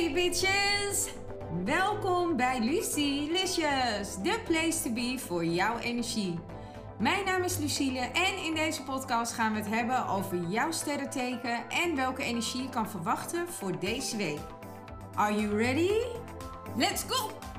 Hey bitches! Welkom bij Lucy Licious, the place to be voor jouw energie. Mijn naam is Lucille en in deze podcast gaan we het hebben over jouw sterrenteken en welke energie je kan verwachten voor deze week. Are you ready? Let's go!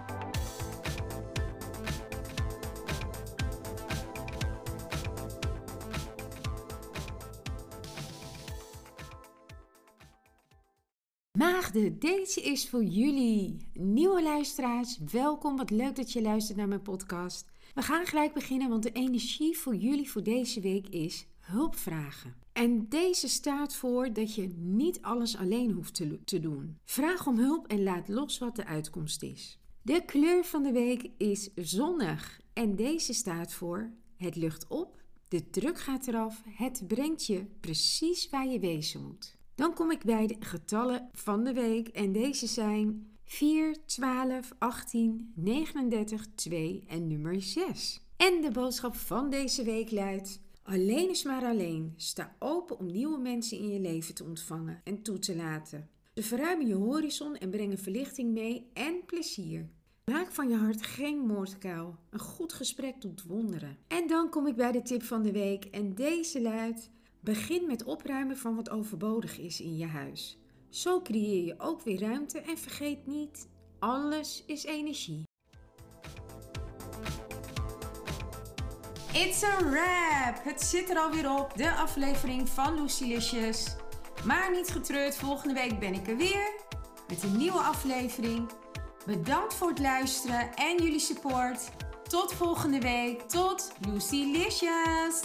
Maagden, deze is voor jullie. Nieuwe luisteraars, welkom. Wat leuk dat je luistert naar mijn podcast. We gaan gelijk beginnen, want de energie voor jullie voor deze week is hulp vragen. En deze staat voor dat je niet alles alleen hoeft te, te doen. Vraag om hulp en laat los wat de uitkomst is. De kleur van de week is zonnig en deze staat voor het lucht op, de druk gaat eraf, het brengt je precies waar je wezen moet. Dan kom ik bij de getallen van de week en deze zijn 4, 12, 18, 39, 2 en nummer 6. En de boodschap van deze week luidt: Alleen is maar alleen. Sta open om nieuwe mensen in je leven te ontvangen en toe te laten. Ze verruimen je horizon en brengen verlichting mee en plezier. Maak van je hart geen moordkuil. Een goed gesprek doet wonderen. En dan kom ik bij de tip van de week en deze luidt: Begin met opruimen van wat overbodig is in je huis. Zo creëer je ook weer ruimte en vergeet niet, alles is energie. It's a wrap! Het zit er alweer op, de aflevering van Lucilicious. Maar niet getreurd, volgende week ben ik er weer met een nieuwe aflevering. Bedankt voor het luisteren en jullie support. Tot volgende week. Tot Lucilicious!